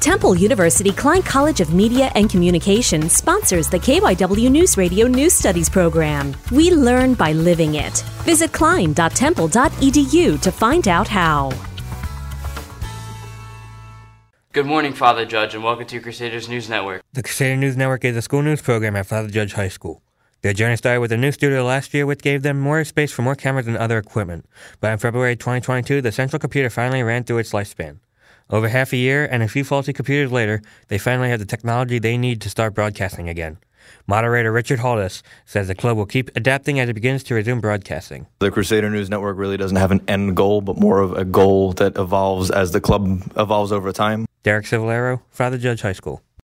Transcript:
Temple University Klein College of Media and Communication sponsors the KYW News Radio News Studies program. We learn by living it. Visit klein.temple.edu to find out how. Good morning, Father Judge, and welcome to Crusaders News Network. The Crusader News Network is a school news program at Father Judge High School. Their journey started with a new studio last year, which gave them more space for more cameras and other equipment. But in February 2022, the central computer finally ran through its lifespan. Over half a year and a few faulty computers later, they finally have the technology they need to start broadcasting again. Moderator Richard Haldis says the club will keep adapting as it begins to resume broadcasting. The Crusader News Network really doesn't have an end goal, but more of a goal that evolves as the club evolves over time. Derek Cervellero, Father Judge High School.